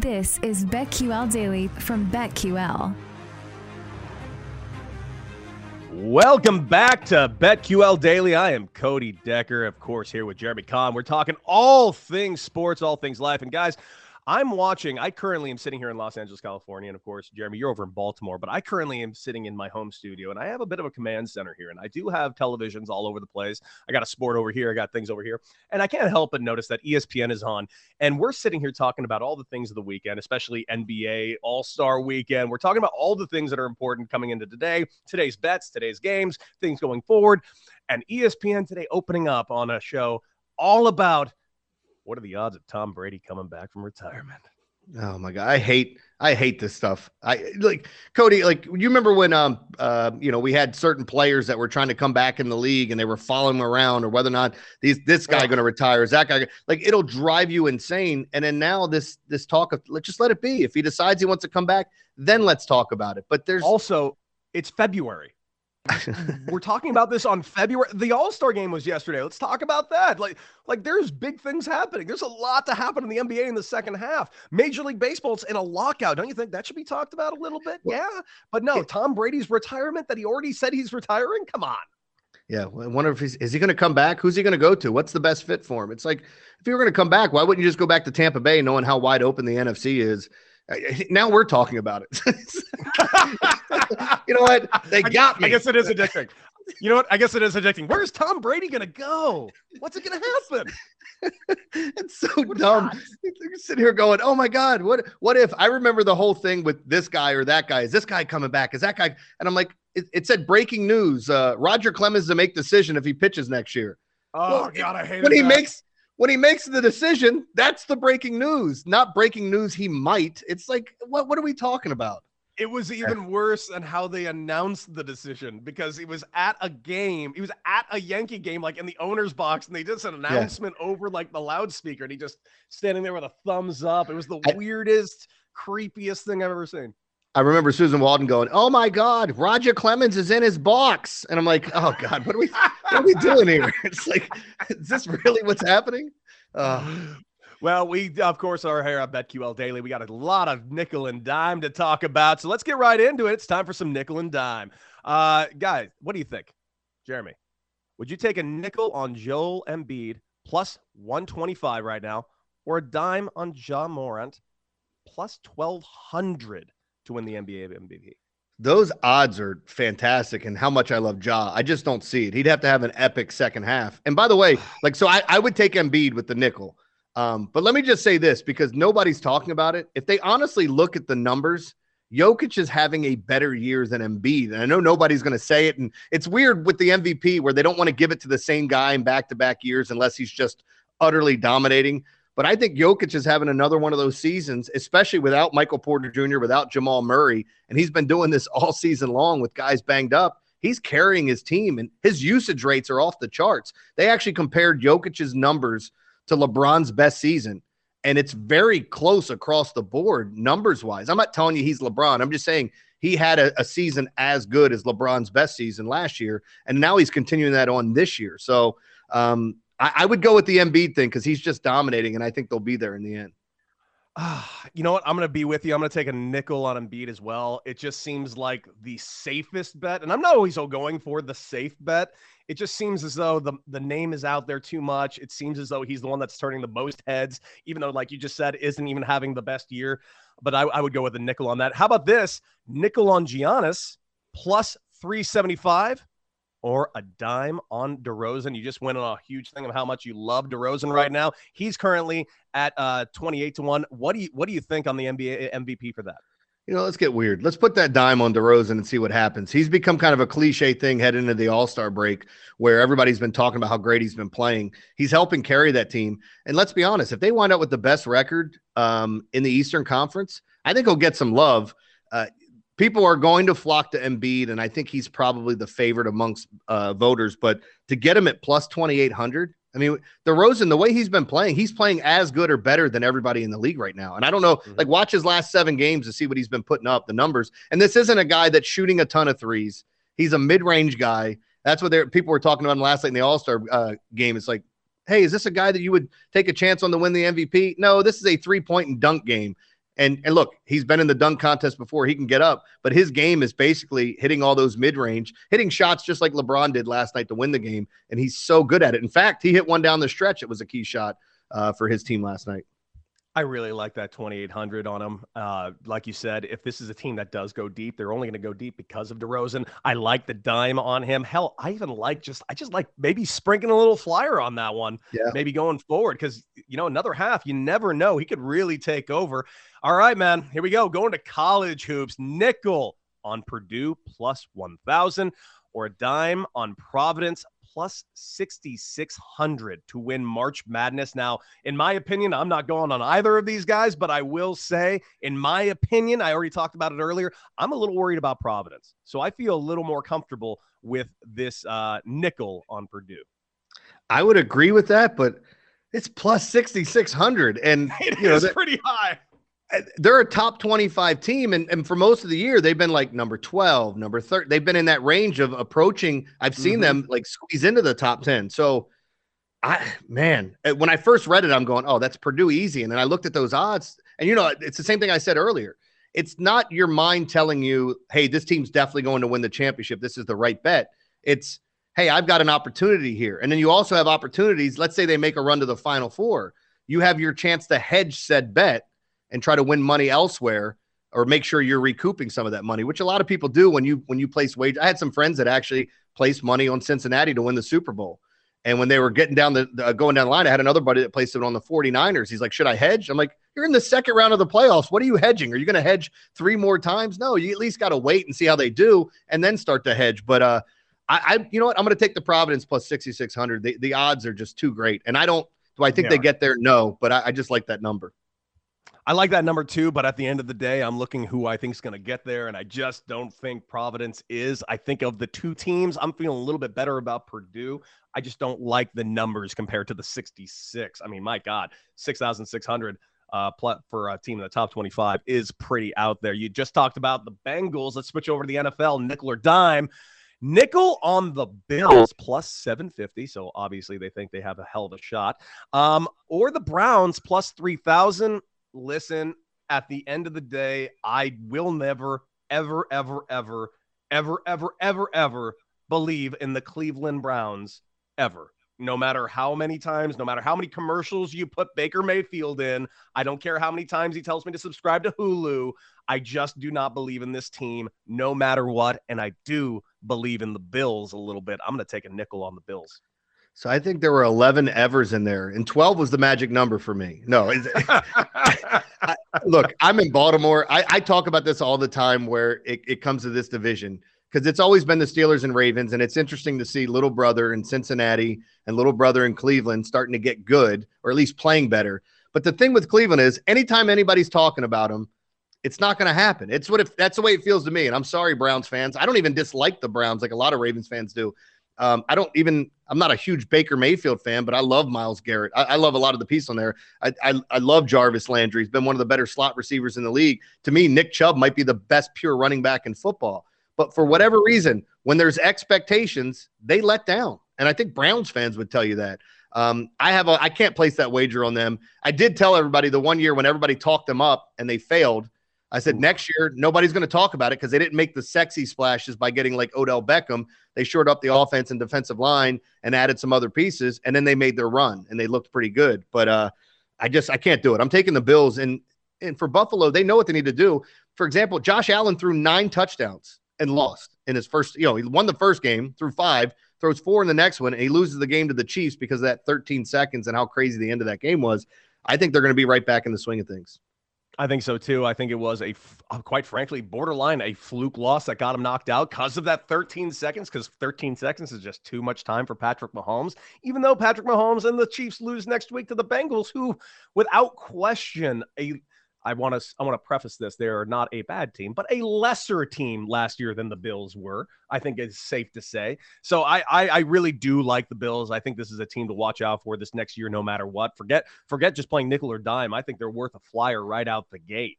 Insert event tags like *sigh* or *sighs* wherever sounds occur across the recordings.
This is BetQL Daily from BetQL. Welcome back to BetQL Daily. I am Cody Decker, of course, here with Jeremy Conn. We're talking all things sports, all things life. And guys, I'm watching. I currently am sitting here in Los Angeles, California, and of course, Jeremy, you're over in Baltimore. But I currently am sitting in my home studio, and I have a bit of a command center here, and I do have televisions all over the place. I got a sport over here, I got things over here, and I can't help but notice that ESPN is on, and we're sitting here talking about all the things of the weekend, especially NBA All Star Weekend. We're talking about all the things that are important coming into today, today's bets, today's games, things going forward, and ESPN today opening up on a show all about what are the odds of Tom Brady coming back from retirement? Oh my god, I hate I hate this stuff. I like Cody. Like you remember when um uh you know we had certain players that were trying to come back in the league and they were following around or whether or not these this guy going to retire is that guy like it'll drive you insane. And then now this this talk of let's just let it be. If he decides he wants to come back, then let's talk about it. But there's also it's February. *laughs* We're talking about this on February. The All Star game was yesterday. Let's talk about that. Like, like there's big things happening. There's a lot to happen in the NBA in the second half. Major League Baseball's in a lockout. Don't you think that should be talked about a little bit? Yeah, but no. Tom Brady's retirement that he already said he's retiring. Come on. Yeah, I wonder if he's is he going to come back? Who's he going to go to? What's the best fit for him? It's like if you were going to come back, why wouldn't you just go back to Tampa Bay, knowing how wide open the NFC is? Now we're talking about it. *laughs* you know what? They got me. I guess it is addicting. You know what? I guess it is addicting. Where's Tom Brady going to go? What's it going to happen? *laughs* it's so what dumb. You're sitting here going, "Oh my God, what? What if?" I remember the whole thing with this guy or that guy. Is this guy coming back? Is that guy? And I'm like, it, it said breaking news: uh, Roger Clemens to make decision if he pitches next year. Oh well, God, I hate it when he that. makes when he makes the decision, that's the breaking news, not breaking news he might. It's like, what what are we talking about? It was even worse than how they announced the decision because he was at a game. He was at a Yankee game, like in the owner's box, and they did an announcement yeah. over like the loudspeaker, and he just standing there with a thumbs up. It was the I, weirdest, creepiest thing I've ever seen. I remember Suzyn Waldman going, "Oh my God, Roger Clemens is in his box," and I'm like, "Oh God, what are we, what are we doing here?" *laughs* It's like, is this really what's happening? Uh, well, we of course are here at BetQL Daily. We got a lot of nickel and dime to talk about, so let's get right into it. It's time for some nickel and dime. Uh, guys, what do you think, Jeremy? Would you take a nickel on Joel Embiid plus 125 right now, or a dime on Ja Morant plus 1200? To win the NBA MVP. Those odds are fantastic, and how much I love Ja. I just don't see it. He'd have to have an epic second half. And by the way, *sighs* like, so I, I would take Embiid with the nickel. Um, but let me just say this because nobody's talking about it. If they honestly look at the numbers, Jokic is having a better year than Embiid. And I know nobody's going to say it. And it's weird with the MVP where they don't want to give it to the same guy in back to back years unless he's just utterly dominating. But I think Jokic is having another one of those seasons, especially without Michael Porter Jr., without Jamal Murray. And he's been doing this *laughs* all season long with guys banged up. He's carrying his team, and his usage rates are off the charts. They actually compared Jokic's numbers to LeBron's best season and it's very close across the board numbers wise. I'm not telling you he's LeBron. I'm just saying he had a, a, season as good as LeBron's best season last year, and now he's continuing that on this year. So um, I, I, would go with the Embiid thing because he's just dominating, and I think they'll be there in the end. Ah, you know what? I'm going to be with you. I'm going to take a nickel on Embiid as well. It just seems like the safest bet, and I'm not always going for the safe bet it just seems as though the, the name is out there too much. It seems as though he's the one that's turning the most heads, even though, like you just said, isn't even having the best year. But I, I would go with a nickel on that. How about this? Nickel on Giannis plus 375 or a dime on DeRozan. You just went on a huge thing of how much you love DeRozan right now. He's currently at uh, 28 to 1. What do you what do you think on the NBA MVP for that? you know, let's get weird. Let's put that dime on DeRozan and see what happens. He's become kind of a cliche thing heading into the All Star break where everybody's been talking about how great he's been playing. He's helping carry that team. And let's be honest, if they wind up with the best record um, in the Eastern Conference, I think he'll get some love. Uh, people are going to flock to Embiid, and I think he's probably the favorite amongst uh, voters. But to get him at plus 2,800, I mean, DeRozan, the way he's been playing, he's playing as good or better than everybody in the league right now. And I don't know, mm-hmm. like, watch his last seven games to see what he's been putting up, the numbers. And this isn't a guy that's shooting a ton of threes. He's a mid range guy. That's what people were talking about last night in the All Star uh, game. It's like, hey, is this a guy that you would take a chance on to win the MVP? No, this is a three point and dunk game. And and look, he's been in the dunk contest before. He can get up, but his game is basically hitting all those mid range, hitting shots just like LeBron did last night to win the game. And he's so good at it. In fact, he hit one down the stretch. It was a key shot uh, for his team last night. I really like that 2,800 on him. Uh, like you said, if this is a team that does go deep, they're only going to go deep because of DeRozan. I like the dime on him. Hell, I even like just, I just like maybe sprinkling a little flyer on that one. Yeah. Maybe going forward because, you know, another half, you never know. He could really take over. All right, man. Here we go. Going to college hoops. Nickel on Purdue plus 1,000 or a dime on Providence plus 6,600 to win March Madness. Now, in my opinion, I'm not going on either of these guys, but I will say, in my opinion, I already talked about it earlier, I'm a little worried about Providence. So I feel a little more comfortable with this uh, nickel on Purdue. I would agree with that, but it's plus 6,600. And *laughs* it you know, is pretty high they're a top 25 team and, and for most of the year they've been like number 12 number 30 they've been in that range of approaching i've seen mm-hmm. them like squeeze into the top 10 so i man uh, when i first read it i'm going oh that's purdue easy. And then i looked at those odds and you know it's the same thing i said earlier. It's not your mind telling you hey this team's definitely going to win the championship. This is the right bet. It's hey i've got an opportunity here. And then you also have opportunities let's say they make a run to the final four. You have your chance to hedge said bet and try to win money elsewhere or make sure you're recouping some of that money, which a lot of people do when you when you place wage. I had some friends that actually placed money on Cincinnati to win the Super Bowl. And when they were getting down the, the going down the line, I had another buddy that placed it on the 49ers. He's like, "Should I hedge?" I'm like, "You're in the second round of the playoffs. What are you hedging? Are you going to hedge three more times? No, you at least got to wait and see how they do and then start to hedge." But uh I, I you know what? I'm going to take the Providence plus 6600. The the odds are just too great. And I don't do I think they, they get there? No, but I, I just like that number. I like that number two, but at the end of the day, I'm looking who I think is going to get there, and I just don't think Providence is. I think of the two teams, I'm feeling a little bit better about Purdue. I just don't like the numbers compared to the 66. I mean, my God, 6,600 uh, for a team in the top 25 is pretty out there. You just talked about the Bengals. Let's switch over to the NFL, nickel or dime. Nickel on the Bills plus 750. So obviously they think they have a hell of a shot. Um, or the Browns plus 3,000 listen, at the end of the day, I will never, ever, ever, ever, ever, ever, ever, ever believe in the Cleveland Browns ever. No matter how many times, no matter how many commercials you put Baker Mayfield in, I don't care how many times he tells me to subscribe to Hulu. I just do not believe in this team no matter what. And I do believe in the Bills a little bit. I'm going to take a nickel on the Bills. So I think there were 11 evers in there, and 12 was the magic number for me. No, *laughs* *laughs* I, look, I'm in Baltimore. I, I, talk about this all the time where it, it comes to this division because it's always been the Steelers and Ravens, and it's interesting to see little brother in Cincinnati and little brother in Cleveland starting to get good or at least playing better. But the thing with Cleveland is, anytime anybody's talking about them, it's not going to happen. It's what if that's the way it feels to me. And I'm sorry, Browns fans. I don't even dislike the Browns like a lot of Ravens fans do. Um, I don't even. I'm not a huge Baker Mayfield fan, but I love Myles Garrett. I, I love a lot of the piece on there. I, I, I love Jarvis Landry. He's been one of the better slot receivers in the league. To me, Nick Chubb might be the best pure running back in football. But for whatever reason, when there's expectations, they let down. And I think Browns fans would tell you that. Um, I have a I can't place that wager on them. I did tell everybody the one year when everybody talked them up and they failed. I said next year nobody's going to talk about it because they didn't make the sexy splashes by getting like Odell Beckham. They shored up the offense and defensive line and added some other pieces, and then they made their run and they looked pretty good. But uh, I just I can't do it. I'm taking the Bills and and for Buffalo, they know what they need to do. For example, Josh Allen threw nine touchdowns and lost in his first. You know, he won the first game through five, throws four in the next one, and he loses the game to the Chiefs because of that 13 seconds and how crazy the end of that game was. I think they're going to be right back in the swing of things. I think so too. I think it was a, uh, quite frankly, borderline a fluke loss that got him knocked out because of that 13 seconds. Because 13 seconds is just too much time for Patrick Mahomes. Even though Patrick Mahomes and the Chiefs lose next week to the Bengals, who, without question, a I want to I want to preface this: they are not a bad team, but a lesser team last year than the Bills were. I think it's safe to say. So I, I I really do like the Bills. I think this is a team to watch out for this next year, no matter what. Forget forget just playing nickel or dime. I think they're worth a flyer right out the gate.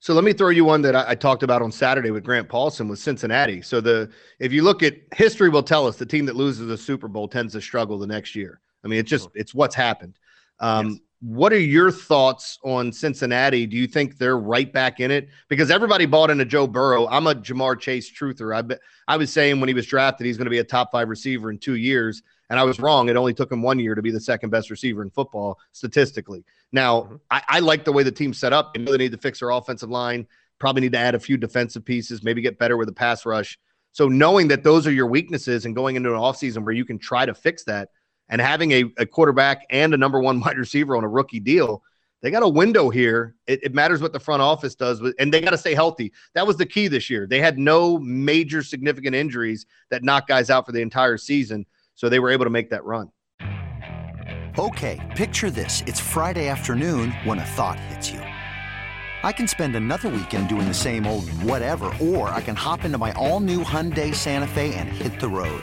So let me throw you one that I, I, talked about on Saturday with Grant Paulsen with Cincinnati. So the if you look at history, will tell us the team that loses the Super Bowl tends to struggle the next year. I mean, it's just it's what's happened. Um, yes. What are your thoughts on Cincinnati? Do you think they're right back in it? Because everybody bought into Joe Burrow. I'm a Ja'Marr Chase truther. I I was saying when he was drafted, he's going to be a top five receiver in two years, and I was wrong. It only took him one year to be the second best receiver in football statistically. Now, mm-hmm. I, I like the way the team's set up. They know they need to fix their offensive line. Probably need to add a few defensive pieces. Maybe get better with the pass rush. So knowing that those are your weaknesses and going into an offseason where you can try to fix that and having a, a quarterback and a number one *laughs* wide receiver on a rookie deal, they got a window here. It, it matters what the front office does, and they got to stay healthy. That was the key this year. They had no major significant injuries that knocked guys out for the entire season, so they were able to make that run. Okay, picture this: it's Friday afternoon when a thought hits you. I can spend another weekend doing the same old whatever, or I can hop into my all-new Hyundai Santa Fe and hit the road.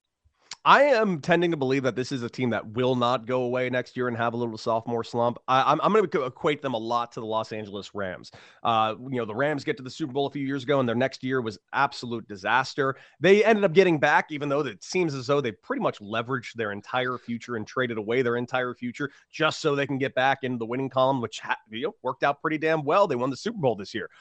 I am tending to believe that this is a team that will not go away next year and have a little sophomore slump. I, am going to equate them a lot to the Los Angeles Rams. Uh, you know, the Rams get to the Super Bowl a few years ago, and their next year was absolute disaster. They ended up getting back, even though it seems as though they pretty much leveraged their entire future and traded away their entire future just so they can get back into the winning column, which you know, worked out pretty damn well. They won the Super Bowl this year.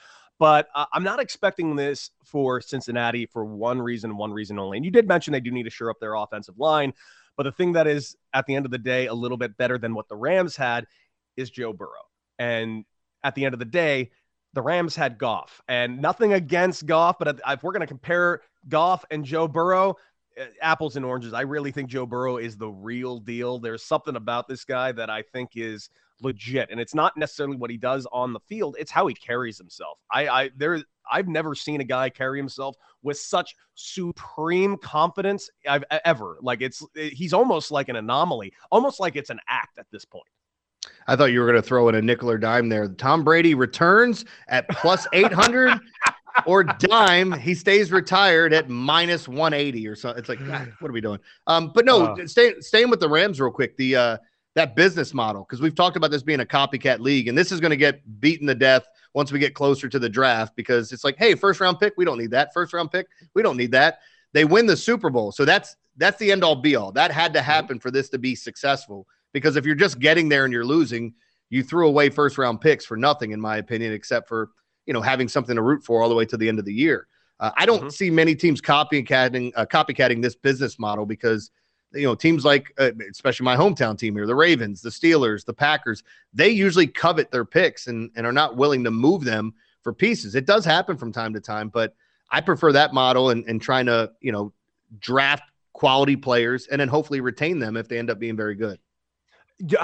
But uh, I'm not expecting this for Cincinnati for one reason, one reason only. And you did mention they do need to shore up their offensive line. But the thing that is, at the end of the day, a little bit better than what the Rams had is Joe Burrow. And at the end of the day, the Rams had Goff. And nothing against Goff, but if we're going to compare Goff and Joe Burrow, uh, apples and oranges. I really think Joe Burrow is the real deal. There's something about this guy that I think is legit, and it's not necessarily what he does on the field; it's how he carries himself. I, I there, I've never seen a guy carry himself with such supreme confidence. I've ever like it's he's almost like an anomaly, almost like it's an act at this point. I thought you were going to throw in a nickel or dime there. Tom Brady returns at plus 800. *laughs* or dime, he stays retired at minus 180 or something. It's like, God, what are we doing? Um, but no, uh, stay, staying with the Rams real quick. The uh, that business model because we've talked about this being a copycat league, and this is going to get beaten to death once we get closer to the draft because it's like, hey, first round pick, we don't need that. First round pick, we don't need that. They win the Super Bowl, so that's that's the end all be all. That had to happen for this to be successful because if you're just getting there and you're losing, you threw away first round picks for nothing, in my opinion, except for you know having something to root for all the way to the end of the year. Uh, I don't mm-hmm. see many teams copycatting uh, copycatting this business model because you know teams like uh, especially my hometown team here, the Ravens, the Steelers, the Packers, they usually covet their picks and and are not willing to move them for pieces. It does happen from time to time, but I prefer that model and, and trying to you know draft quality players and then hopefully retain them if they end up being very good.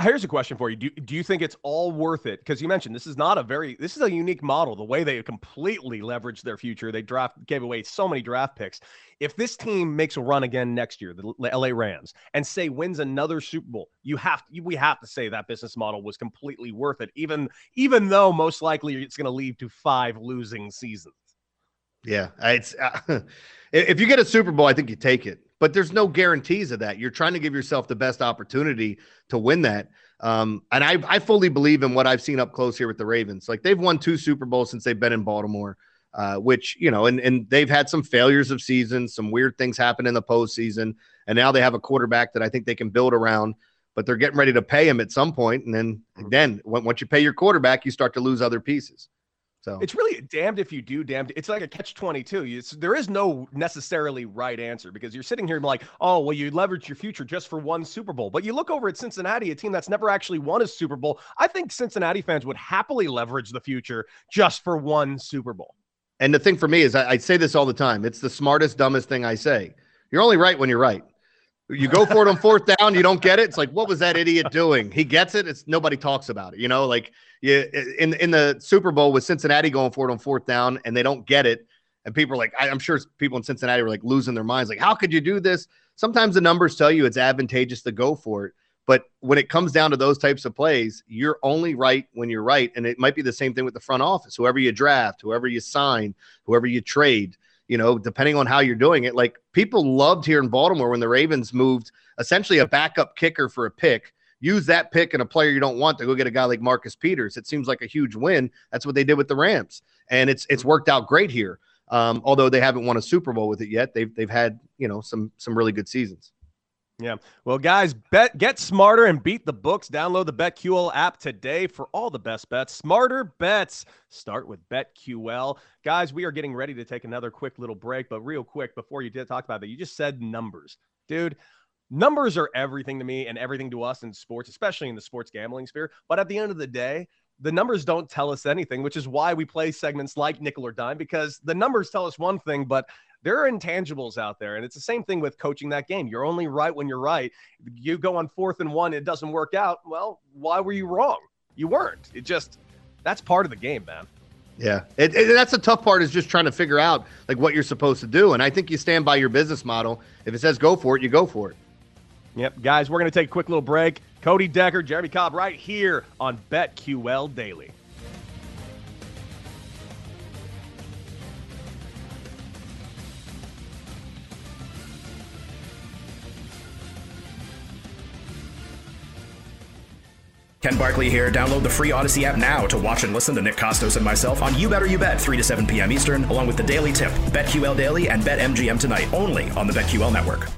Here's a question for you. Do, do you think it's all worth it? Because you mentioned this is not a very this is a unique model. The way they completely leveraged their future, they draft gave away so many draft picks. If this team makes a run again next year, the LA Rams, and say wins another Super Bowl, you have to, we have to say that business model was completely worth it. Even even though most likely it's going to lead to five losing seasons. Yeah, it's uh, *laughs* if you get a Super Bowl, I think you take it but there's no guarantees of that. You're trying to give yourself the best opportunity to win that. Um, and I, I fully believe in what I've seen up close here with the Ravens. Like they've won two Super Bowls since they've been in Baltimore, uh, which, you know, and, and they've had some failures of seasons, some weird things happen in the postseason. And now they have a quarterback that I think they can build around, but they're getting ready to pay him at some point. And then, mm-hmm. then once you pay your quarterback, you start to lose other pieces. So it's really damned if you do, damned. It's like a catch 22. there is no necessarily right answer because you're sitting here and like, oh, well, you leverage your future just for one Super Bowl. But you look over at Cincinnati, a team that's never actually won a Super Bowl. I think Cincinnati fans would happily leverage the future just for one Super Bowl. And the thing for me is, I, I say this all the time. It's the smartest, dumbest thing I say. You're only right when you're right. You go for it on fourth down, you don't get it. It's like, what was that idiot doing? He gets it. It's nobody talks about it. You know, like yeah, in in the Super Bowl with Cincinnati going for it on fourth down and they don't get it, and people are like, I, am sure people in Cincinnati were like losing their minds, like, how could you do this? Sometimes the numbers tell you it's advantageous to go for it, but when it comes down to those types of plays, you're only right when you're right, and it might be the same thing with the front office. Whoever you draft, whoever you sign, whoever you trade, you know, depending on how you're doing it. Like people loved here in Baltimore when the Ravens moved essentially a backup kicker for a pick use that pick and a player you don't want to go get a guy like Marcus Peters. It seems like a huge win. That's what they did with the Rams, and it's it's worked out great here. Um, although they haven't won a Super Bowl with it yet, they've they've had you know some some really good seasons. Yeah. Well, guys, bet get smarter and beat the books. Download the BetQL app today for all the best bets. Smarter bets. Start with BetQL. Guys, we are getting ready to take another quick little break, but real quick before you did talk about that, you just said numbers. Dude, numbers are everything to me and everything to us in sports, especially in the sports gambling sphere. But at the end of the day, the numbers don't tell us anything, which is why we play segments like nickel or dime because the numbers tell us one thing, but there are intangibles out there. And it's the same thing with coaching that game. You're only right when you're right. You go on fourth and one, it doesn't work out. Well, why were you wrong? You weren't. It just, that's part of the game, man. Yeah, it, it, that's the tough part is just trying to figure out like what you're supposed to do. And I think you stand by your business model. If it says go for it, you go for it. Yep, guys, we're going to take a quick little break. Cody Decker, Jeremy Conn, right here on BetQL Daily. Ken Barkley here. Download the free Audacy app now to watch and listen to Nick Kostos and myself on You Better You Bet, 3 to 7 p.m. Eastern, along with the Daily Tip, BetQL Daily, and BetMGM Tonight, only on the BetQL Network.